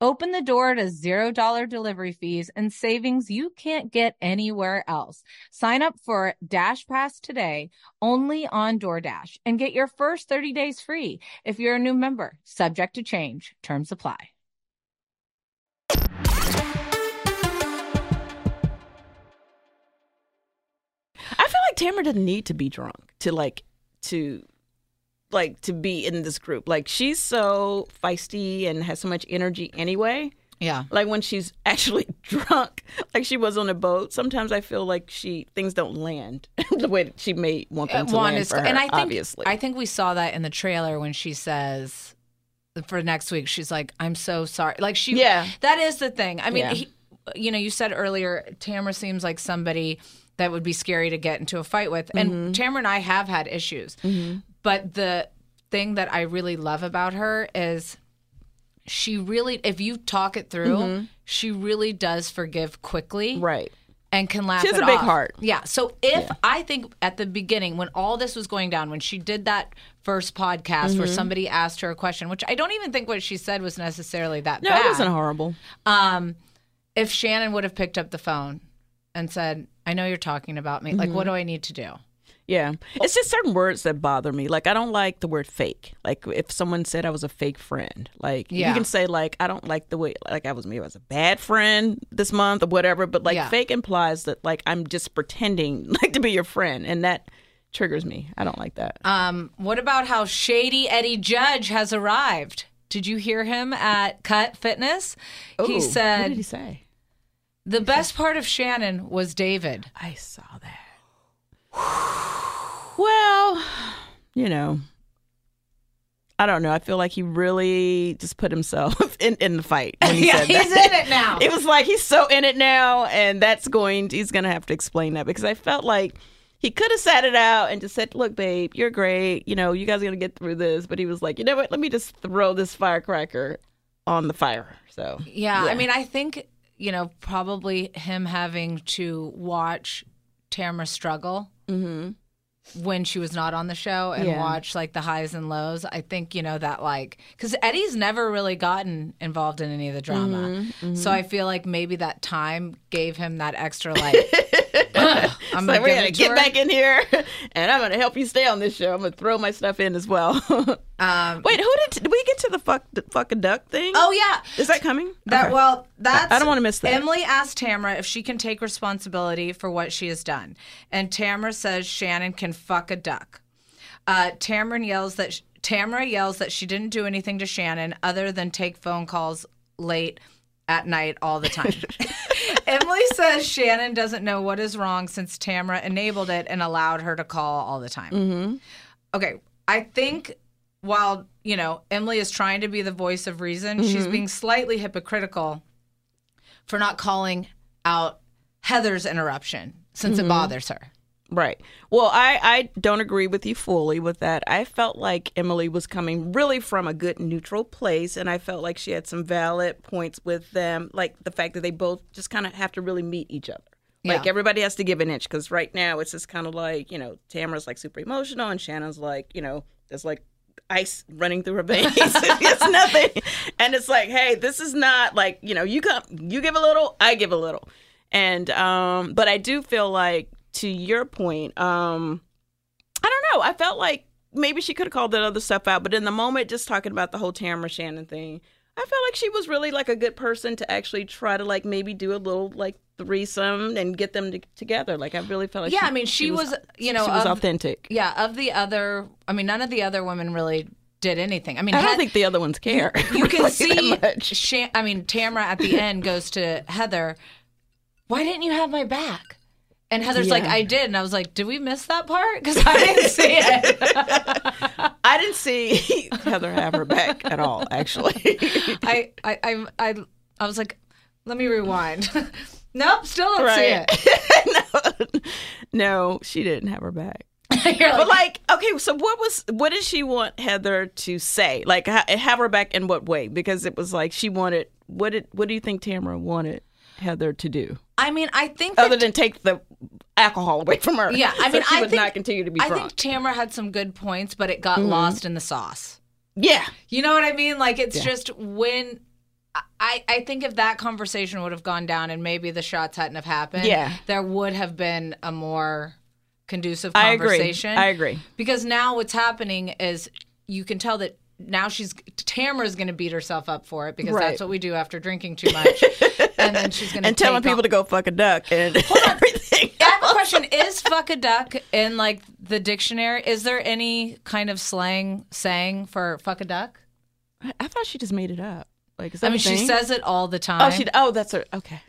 Open the door to $0 delivery fees and savings you can't get anywhere else. Sign up for Dash Pass today only on DoorDash and get your first 30 days free if you're a new member. Subject to change. Terms apply. I feel like Tamra doesn't need to be drunk to like to like to be in this group. Like she's so feisty and has so much energy anyway. Yeah. Like when she's actually drunk, like she was on a boat. Sometimes I feel like she things don't land the way that she may want them to One land is, for her. and I think obviously, I think we saw that in the trailer when she says for next week she's like I'm so sorry. Like she Yeah. That is the thing. I mean, Yeah. he, you know, you said earlier Tamra seems like somebody that would be scary to get into a fight with. Mm-hmm. And Tamra and I have had issues. But the thing that I really love about her is she really if you talk it through, she really does forgive quickly Mm-hmm. right. and can laugh. She has a big off. heart. Yeah. So if I think at the beginning when all this was going down, when she did that first podcast Mm-hmm. where somebody asked her a question, which I don't even think what she said was necessarily that No, bad. it wasn't horrible. Um, if Shannon would have picked up the phone and said, "I know you're talking about me. Like, what Mm-hmm. do I need to do?" Yeah. It's just certain words that bother me. Like I don't like the word fake. Like if someone said I was a fake friend. Like Yeah. you can say like I don't like the way like I was maybe I was a bad friend this month or whatever, but like Yeah. fake implies that like I'm just pretending like to be your friend and that triggers me. I don't like that. Um, what about how shady Eddie Judge has arrived? Did you hear him at Cut Fitness? Ooh, he what said did he say? the best part of Shannon was David. I saw that. Well, you know, I don't know. I feel like he really just put himself in, in the fight. When he Yeah, he's in it now. It was like he's so in it now, and that's going. He's going to have to explain that because I felt like he could have sat it out and just said, "Look, babe, you're great. You know, you guys are going to get through this." But he was like, "You know what? Let me just throw this firecracker on the fire." So Yeah, I mean, I think you know probably him having to watch Tamra struggle Mm-hmm. when she was not on the show and Yeah. watch like the highs and lows. I think you know that like because Eddie's never really gotten involved in any of the drama, mm-hmm. so mm-hmm. I feel like maybe that time gave him that extra like. "Ugh, I'm like, we're gonna get back in here, and I'm gonna help you stay on this show. I'm gonna throw my stuff in as well. Um, Wait, who did, did we get to the fuck the fucking duck thing? oh yeah, is that coming? That Okay. well, that's I don't wanna miss that. Emily asked Tamra if she can take responsibility for what she has done, and Tamra says Shannon can fuck a duck. Uh, Tamra yells that sh- Tamra yells that she didn't do anything to Shannon other than take phone calls late at night all the time. Emily says Shannon doesn't know what is wrong since Tamra enabled it and allowed her to call all the time. Mm-hmm. Okay, I think while you know Emily is trying to be the voice of reason, she's Mm-hmm. being slightly hypocritical for not calling out Heather's interruption since Mm-hmm. it bothers her. Right. Well, I, I don't agree with you fully with that. I felt like Emily was coming really from a good neutral place, and I felt like she had some valid points with them, like the fact that they both just kind of have to really meet each other. Like Yeah. everybody has to give an inch because right now it's just kind of like you know Tamra's like super emotional and Shannon's like you know there's like ice running through her veins. it's nothing, and it's like hey this is not like you know you come you give a little I give a little, and um but I do feel like to your point um I don't know I felt like maybe she could have called that other stuff out, but in the moment just talking about the whole Tamra Shannon thing. I felt like she was really like a good person to actually try to like maybe do a little like threesome and get them to, together. Like I really felt like Yeah, she, I mean, she was, you know, she was of- authentic. Yeah, of the other, I mean, none of the other women really did anything. I mean, I don't think the other ones care. you can see. Shan- I mean, Tamra at the end goes to Heather. Why didn't you have my back? And Heather's like, I did, and I was like, did we miss that part? Because I didn't see it. I didn't see Heather have her back at all. Actually, I, I, I, I, I was like, let me rewind. nope, still don't right? see it. no, no, she didn't have her back. You're But like, okay, so what was what did she want Heather to say? Like, ha- have her back in what way? Because it was like she wanted. What did what do you think Tamra wanted Heather to do? I mean, I think that Other than take the alcohol away from her. Yeah, I mean, she I would think not continue to be I drunk. think Tamra had some good points, but it got Mm-hmm. lost in the sauce. yeah, You know what I mean? Like it's Yeah. just when I I think if that conversation would have gone down and maybe the shots hadn't have happened, Yeah. there would have been a more conducive I agree. conversation. I agree. Because now what's happening is you can tell that now she's Tamra's going to beat herself up for it because Right. that's what we do after drinking too much, and then she's going to and telling people to go fuck a duck and everything. I have a question. Is fuck a duck in like the dictionary? Is there any kind of slang saying for fuck a duck? I, I thought she just made it up. Like, is that I mean, she says it all the time. Oh, she. Oh, that's her. Okay.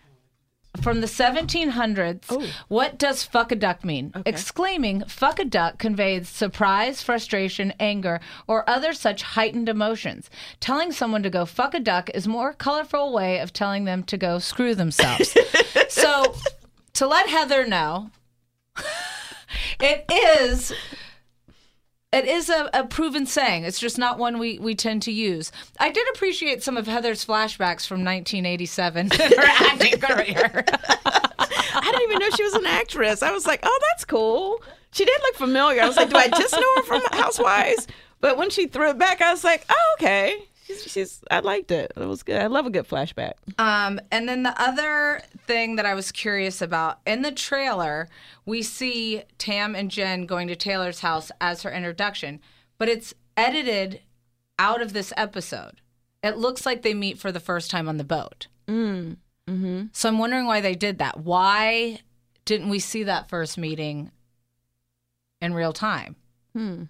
From the 1700s, Oh. what does fuck a duck mean? Exclaiming fuck a duck conveys surprise, frustration, anger, or other such heightened emotions. Telling someone to go fuck a duck is more colorful way of telling them to go screw themselves. so, to let Heather know, it is it is a, a proven saying. It's just not one we, we tend to use. I did appreciate some of Heather's flashbacks from 1987 her acting career. I didn't even know she was an actress. I was like, oh, that's cool. She did look familiar. I was like, do I just know her from Housewives? But when she threw it back, I was like, oh, okay. She's, I liked it. It was good. I love a good flashback. Um, and then the other thing that I was curious about in the trailer, we see Tam and Jen going to Taylor's house as her introduction, but it's edited out of this episode. It looks like they meet for the first time on the boat. Mm. Mm-hmm. So I'm wondering why they did that. Why didn't we see that first meeting in real time? Hmm.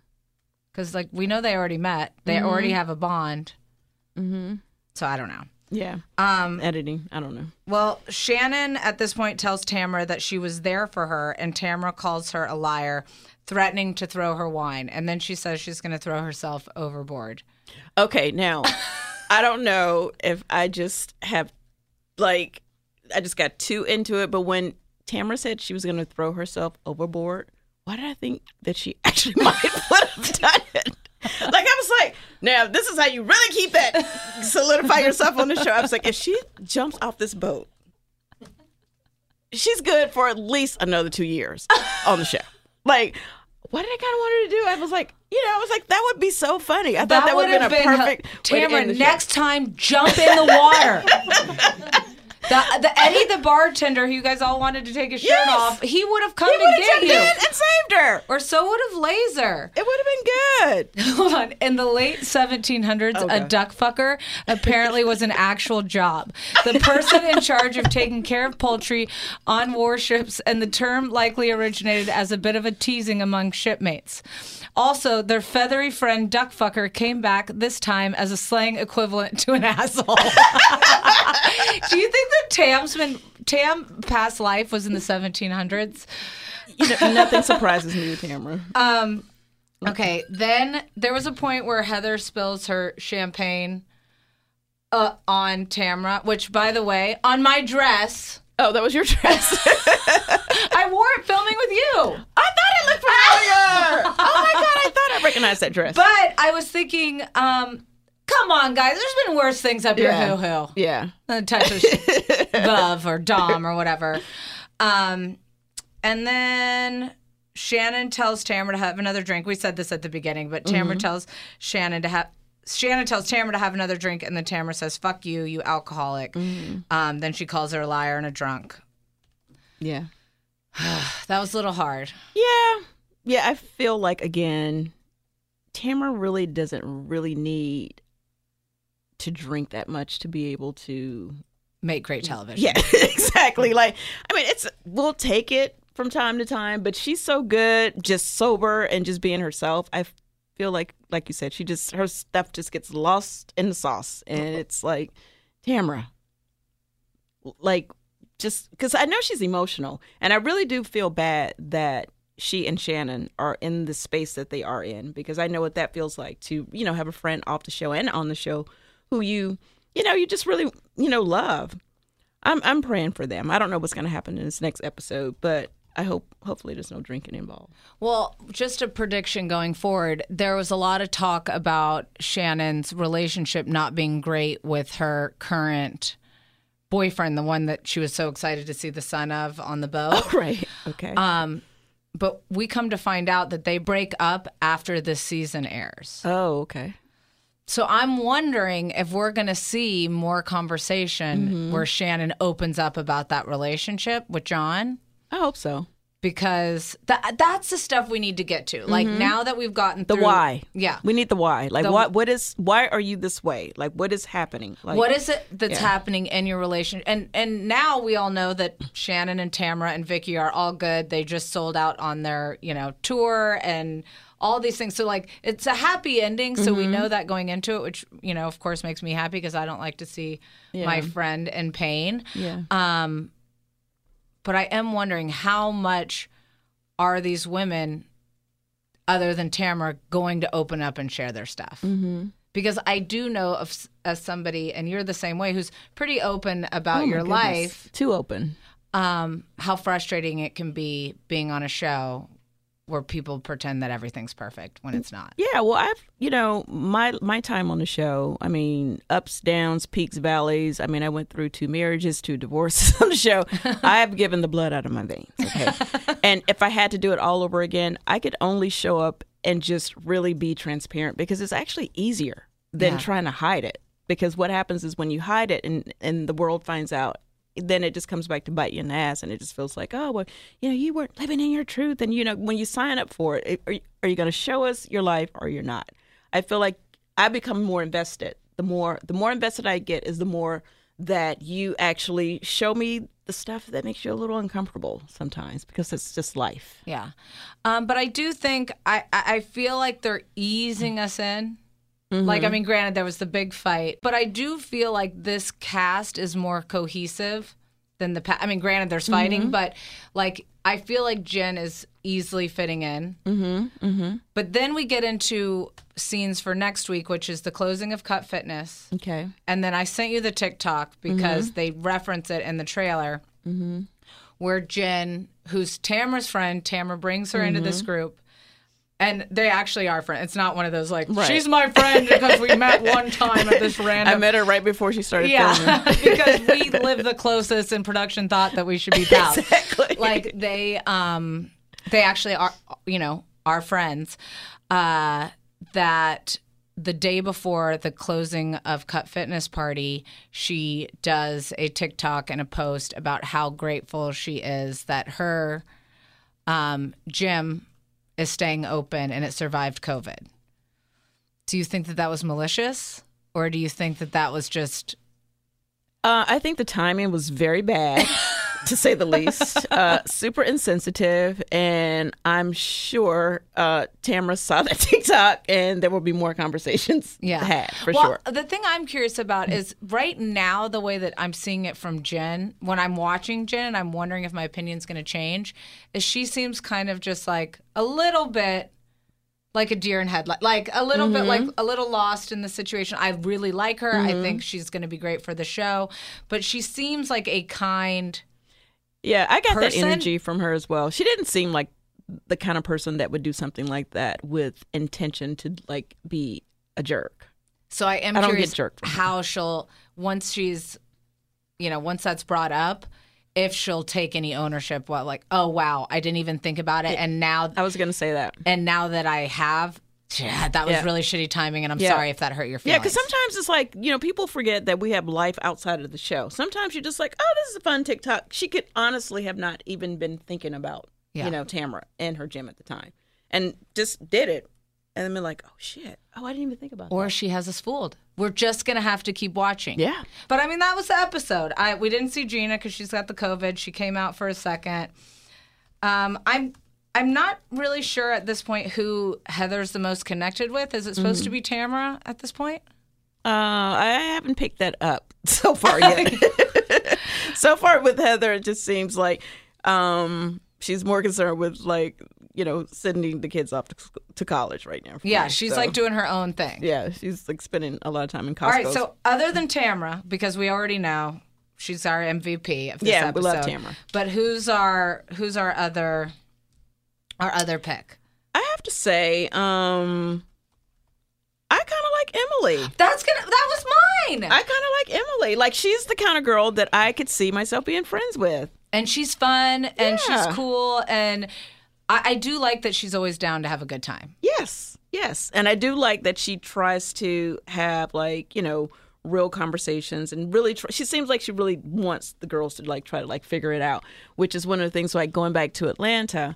Because like we know they already met, they Mm-hmm. already have a bond. Mm-hmm. So I don't know. Yeah. Um, Editing. I don't know. well, Shannon at this point tells Tamra that she was there for her, and Tamra calls her a liar, threatening to throw her wine. And then she says she's going to throw herself overboard. Okay, now I don't know if I just have like I just got too into it, but when Tamra said she was going to throw herself overboard, why did I think that she actually might have done it? Like I was like, now this is how you really keep that solidify yourself on the show. I was like, if she jumps off this boat, she's good for at least another two years on the show. Like, what did I kind of want her to do? I was like, you know, I was like, that would be so funny. I thought that, would have been a perfect way Tamra, the show. next time, jump in the water. The, the Eddie, the bartender, who you guys all wanted to take his shirt Yes. off, he would have come He to get you. in and saved her. Or so would have Laser. It would have been good. Hold on. In the late 1700s, a duck fucker apparently was an actual job. The person in charge of taking care of poultry on warships, and the term likely originated as a bit of a teasing among shipmates. Also, their feathery friend Duckfucker came back this time as a slang equivalent to an asshole. Do you think that Tam's been Tam past life was in the 1700s? You know, nothing surprises me with Tamra. Um, okay, then there was a point where Heather spills her champagne uh, on Tamra, which, by the way, on my dress, oh, that was your dress. I wore it filming with you. I thought it looked familiar. oh my god, I thought I recognized that dress. But I was thinking, um, come on, guys, there's been worse things up your Yeah. hoo hoo. yeah. A touch of Bub or Dom or whatever. Um, and then Shannon tells Tamra to have another drink. We said this at the beginning, but Tamra tells Shannon to have. Shannon tells Tamra to have another drink, and then Tamra says, "Fuck you, you alcoholic." Um, then she calls her a liar and a drunk. Yeah. That was a little hard. Yeah. Yeah, I feel like again, Tamra really doesn't really need to drink that much to be able to Make great television. Yeah, exactly. Like, I mean, it's we'll take it from time to time, but she's so good, just sober and just being herself. I feel like, like you said, she just her stuff just gets lost in the sauce, and it's like, Tamra, like, just because I know she's emotional, and I really do feel bad that she and Shannon are in the space that they are in because I know what that feels like to you know have a friend off the show and on the show who you you know you just really you know love. I'm I'm praying for them. I don't know what's going to happen in this next episode, but I hope hopefully there's no drinking involved. Well, just a prediction going forward. There was a lot of talk about Shannon's relationship not being great with her current boyfriend, the one that she was so excited to see the son of on the boat. Right. Okay. Um, but we come to find out that they break up after this season airs. oh, okay. So I'm wondering if we're going to see more conversation where Shannon opens up about that relationship with John I hope so. because that that's the stuff we need to get to. Like now that we've gotten The why. Yeah. We need the why. Like The- what what is why are you this way? Like what is happening? Like what is it that's Yeah. happening in your relationship? And and now we all know that Shannon and Tamra and Vicki are all good. They just sold out on their you know tour and all these things. So like it's a happy ending. So we Mm-hmm. know that going into it, which you know of course makes me happy because I don't like to see my friend in pain. Yeah. Um, but I am wondering how much are these women, other than Tamra, going to open up and share their stuff? Mm-hmm. Because I do know of as somebody, and you're the same way, who's pretty open about Oh your goodness. life. Too open. Um, how frustrating it can be being on a show where people pretend that everything's perfect when it's not. Yeah, well, I've you know my my time on the show. I mean, ups, downs, peaks, valleys. I mean, I went through two marriages, two divorces on the show. I have given the blood out of my veins. Okay, and if I had to do it all over again, I could only show up and just really be transparent because it's actually easier than Yeah. trying to hide it. Because what happens is when you hide it and and the world finds out, then it just comes back to bite you in the ass, and it just feels like, oh well, you know, you weren't living in your truth, and you know, when you sign up for it, are are you going to show us your life or you're not? I feel like I become more invested. The more the more invested I get, is the more that you actually show me the stuff that makes you a little uncomfortable sometimes because it's just life. Yeah. Um, but I do think I I feel like they're easing us in Like, I mm-hmm. mean, granted, there was the big fight, but I do feel like this cast is more cohesive than the past. I mean, granted, there's fighting, mm-hmm. but like, I feel like Jen is easily fitting in. Mm-hmm, mm-hmm. But then we get into scenes for next week, which is the closing of Cut Fitness. Okay. And then I sent you the TikTok because mm-hmm. they reference it in the trailer where Jen, who's Tamra's friend, Tamra brings her into this group. And they actually are friends. It's not one of those like, Right. she's my friend because we met one time at this random. I met her right before she started filming. yeah, because we live the closest and production thought that we should be pals. Exactly. Like they, um, they actually are, you know, are friends. Uh, that the day before the closing of Cut Fitness Party, she does a TikTok and a post about how grateful she is that her um, gym is staying open and it survived COVID. Do you think that that was malicious, or do you think that that was just Uh, I think the timing was very bad, to say the least. Uh, super insensitive, and I'm sure uh, Tamra saw that TikTok, and there will be more conversations yeah had for well, sure. The thing I'm curious about is right now the way that I'm seeing it from Jen when I'm watching Jen, and I'm wondering if my opinion's going to change. Is she seems kind of just like a little bit like a deer in headlight, like a little bit like a little lost in the situation. I really like her. I think she's going to be great for the show, but she seems like a kind. Yeah, I got person- that energy from her as well. She didn't seem like the kind of person that would do something like that with intention to like be a jerk. So I am I curious jerked from her. how she'll once she's, you know, once that's brought up, if she'll take any ownership. What like, oh wow, I didn't even think about it, and now I was gonna say that. and now that I have, yeah, that was Yeah. really shitty timing, and I'm Yeah. sorry if that hurt your feelings. Yeah, because sometimes it's like, you know, people forget that we have life outside of the show. Sometimes you're just like, oh, this is a fun TikTok. She could honestly have not even been thinking about, Yeah. you know, Tamra and her gym at the time and just did it. And then been like, oh, shit. Oh, I didn't even think about that. or that. she has us fooled. We're just gonna have to keep watching. Yeah. But I mean, that was the episode. I we didn't see Gina because she's got the COVID. She came out for a second. Um, I'm I'm not really sure at this point who Heather's the most connected with. Is it supposed Mm-hmm. to be Tamra at this point? Uh, I haven't picked that up so far yet. so far with Heather, it just seems like um, she's more concerned with like, you know, sending the kids off to, to college right now. Yeah, me. she's So, like doing her own thing. Yeah, she's like spending a lot of time in Costco. All right. So other than Tamra, because we already know she's our MVP of this Yeah, we episode. love Tamra. But who's our who's our other our other pick? I have to say, um, I kind of like Emily. That's gonna that was mine. I kind of like Emily. Like she's the kind of girl that I could see myself being friends with. and she's fun and she's cool and I, I do like that she's always down to have a good time. Yes, yes, and I do like that she tries to have like you know real conversations and really. Tr- she seems like she really wants the girls to like try to like figure it out, which is one of the things. Like going back to Atlanta.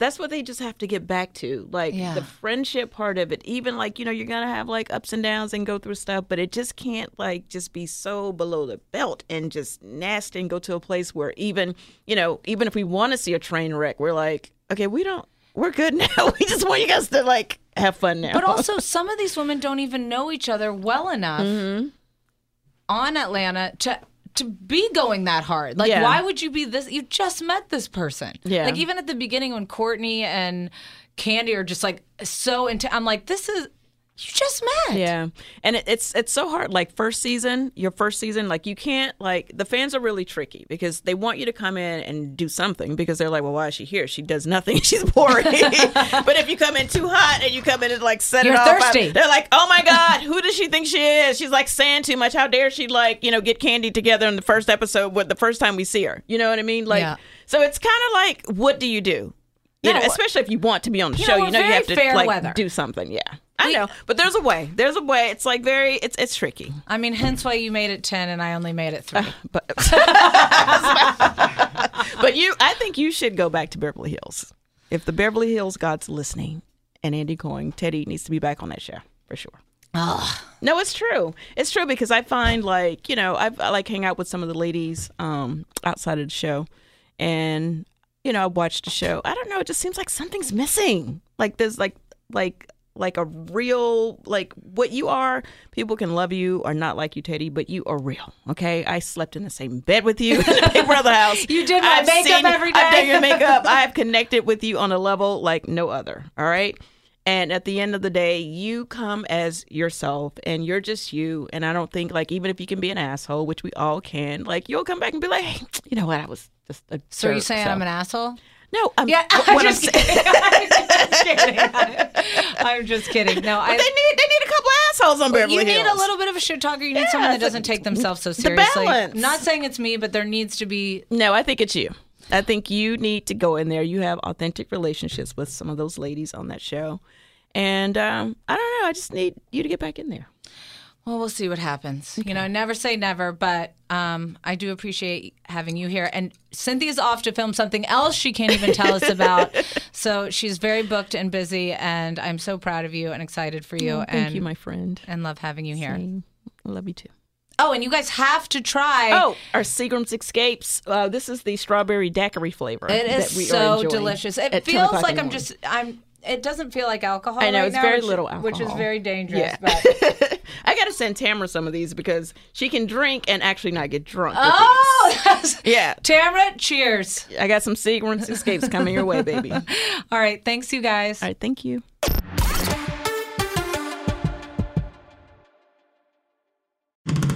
That's what they just have to get back to. Like Yeah. the friendship part of it. Even like, you know, you're going to have like ups and downs and go through stuff, but it just can't like just be so below the belt and just nasty and go to a place where even, you know, even if we want to see a train wreck, we're like, okay, we don't, we're good now. we just want you guys to like have fun now. But also some of these women don't even know each other well enough Mm-hmm. on Atlanta to to be going that hard. Like Yeah. why would you be this you just met this person. Yeah. Like even at the beginning when Courtney and Kandi are just like so into I'm like, this is you just met. Yeah, and it, it's it's so hard. Like first season, your first season, like you can't like the fans are really tricky because they want you to come in and do something because they're like, well, why is she here? She does nothing. She's boring. but if you come in too hot and you come in and like set You're it off, thirsty. they're like, oh my god, who does she think she is? She's like saying too much. How dare she like you know get Kandi together in the first episode with the first time we see her? You know what I mean? Like, Yeah. so it's kind of like, what do you do? You No, know, especially if you want to be on the you show, know, you know you have to like weather. do something. Yeah, I know, but there's a way. There's a way. It's like very. It's it's tricky. I mean, hence why you made it 10 and I only made it 3. But but you, I think you should go back to Beverly Hills. If the Beverly Hills God's listening, and Andy Cohen, Teddi needs to be back on that show for sure. No, it's true. It's true because I find like you know I've, I like hang out with some of the ladies um, outside of the show, and you know I watched the show. I don't know. It just seems like something's missing. Like there's like like like a real like what you are. People can love you or not like you, Teddi, but you are real. Okay, I slept in the same bed with you in the Big Brother house. You did my I've makeup seen- every I've done your makeup. I have connected with you on a level like no other. All right. And at the end of the day, you come as yourself and you're just you. And I don't think, like, even if you can be an asshole, which we all can, like, you'll come back and be like, hey, you know what? I was just a So are you jerk, saying so- I'm an asshole? No, I'm, Yeah, I'm just kidding. I'm just kidding. I'm just kidding. No, I. they need they need a couple assholes on Beverly you need a little bit of a shit talker. You need someone that doesn't take themselves so the seriously. balance. Not saying it's me, but there needs to be. No, I think it's you. I think you need to go in there. You have authentic relationships with some of those ladies on that show, and um, I don't know. I just need you to get back in there. Well, we'll see what happens. You know, never say never, but um, I do appreciate having you here. And Cynthia's off to film something else she can't even tell us about. So she's very booked and busy, and I'm so proud of you and excited for you. Oh, thank and, you, my friend. and love having you here. Same. Love you too. Oh, and you guys have to try. Oh, our Seagram's Escapes. Uh, this is the strawberry daiquiri flavor. It is that is we so delicious. It feels like I'm just I'm. It doesn't feel like alcohol. I know right it's now, very which- little alcohol, which is very dangerous. Yeah. But I got to send Tamra some of these because she can drink and actually not get drunk. oh, that's, yeah. Tamra, cheers! I got some Seagram's Escapes coming your way, baby. All All right, thanks you guys. All right, thank you.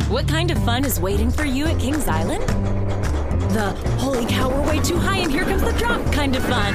What kind of fun is waiting for you at Kings Island? The holy cow, we're way too high and here comes the drop kind of fun.